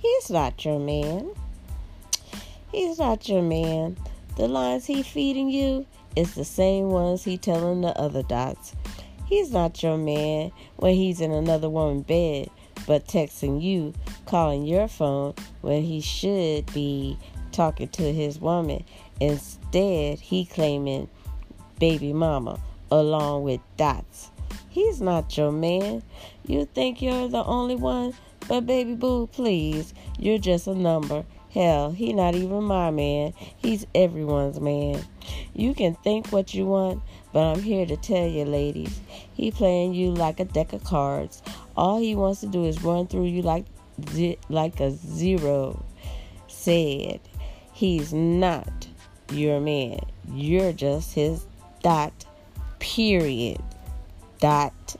He's not your man. He's not your man. The lines he feeding you is the same ones he telling the other dots. He's not your man when he's in another woman's bed, but texting you, calling your phone when he should be talking to his woman. Instead, he claiming baby mama along with dots. He's not your man. You think you're the only one, but baby boo, please, you're just a number. Hell, he not even my man. He's everyone's man. You can think what you want, but I'm here to tell you, ladies, he playing you like a deck of cards. All he wants to do is run through you like like a zero. Said, he's not your man. You're just his dot. Period. Dot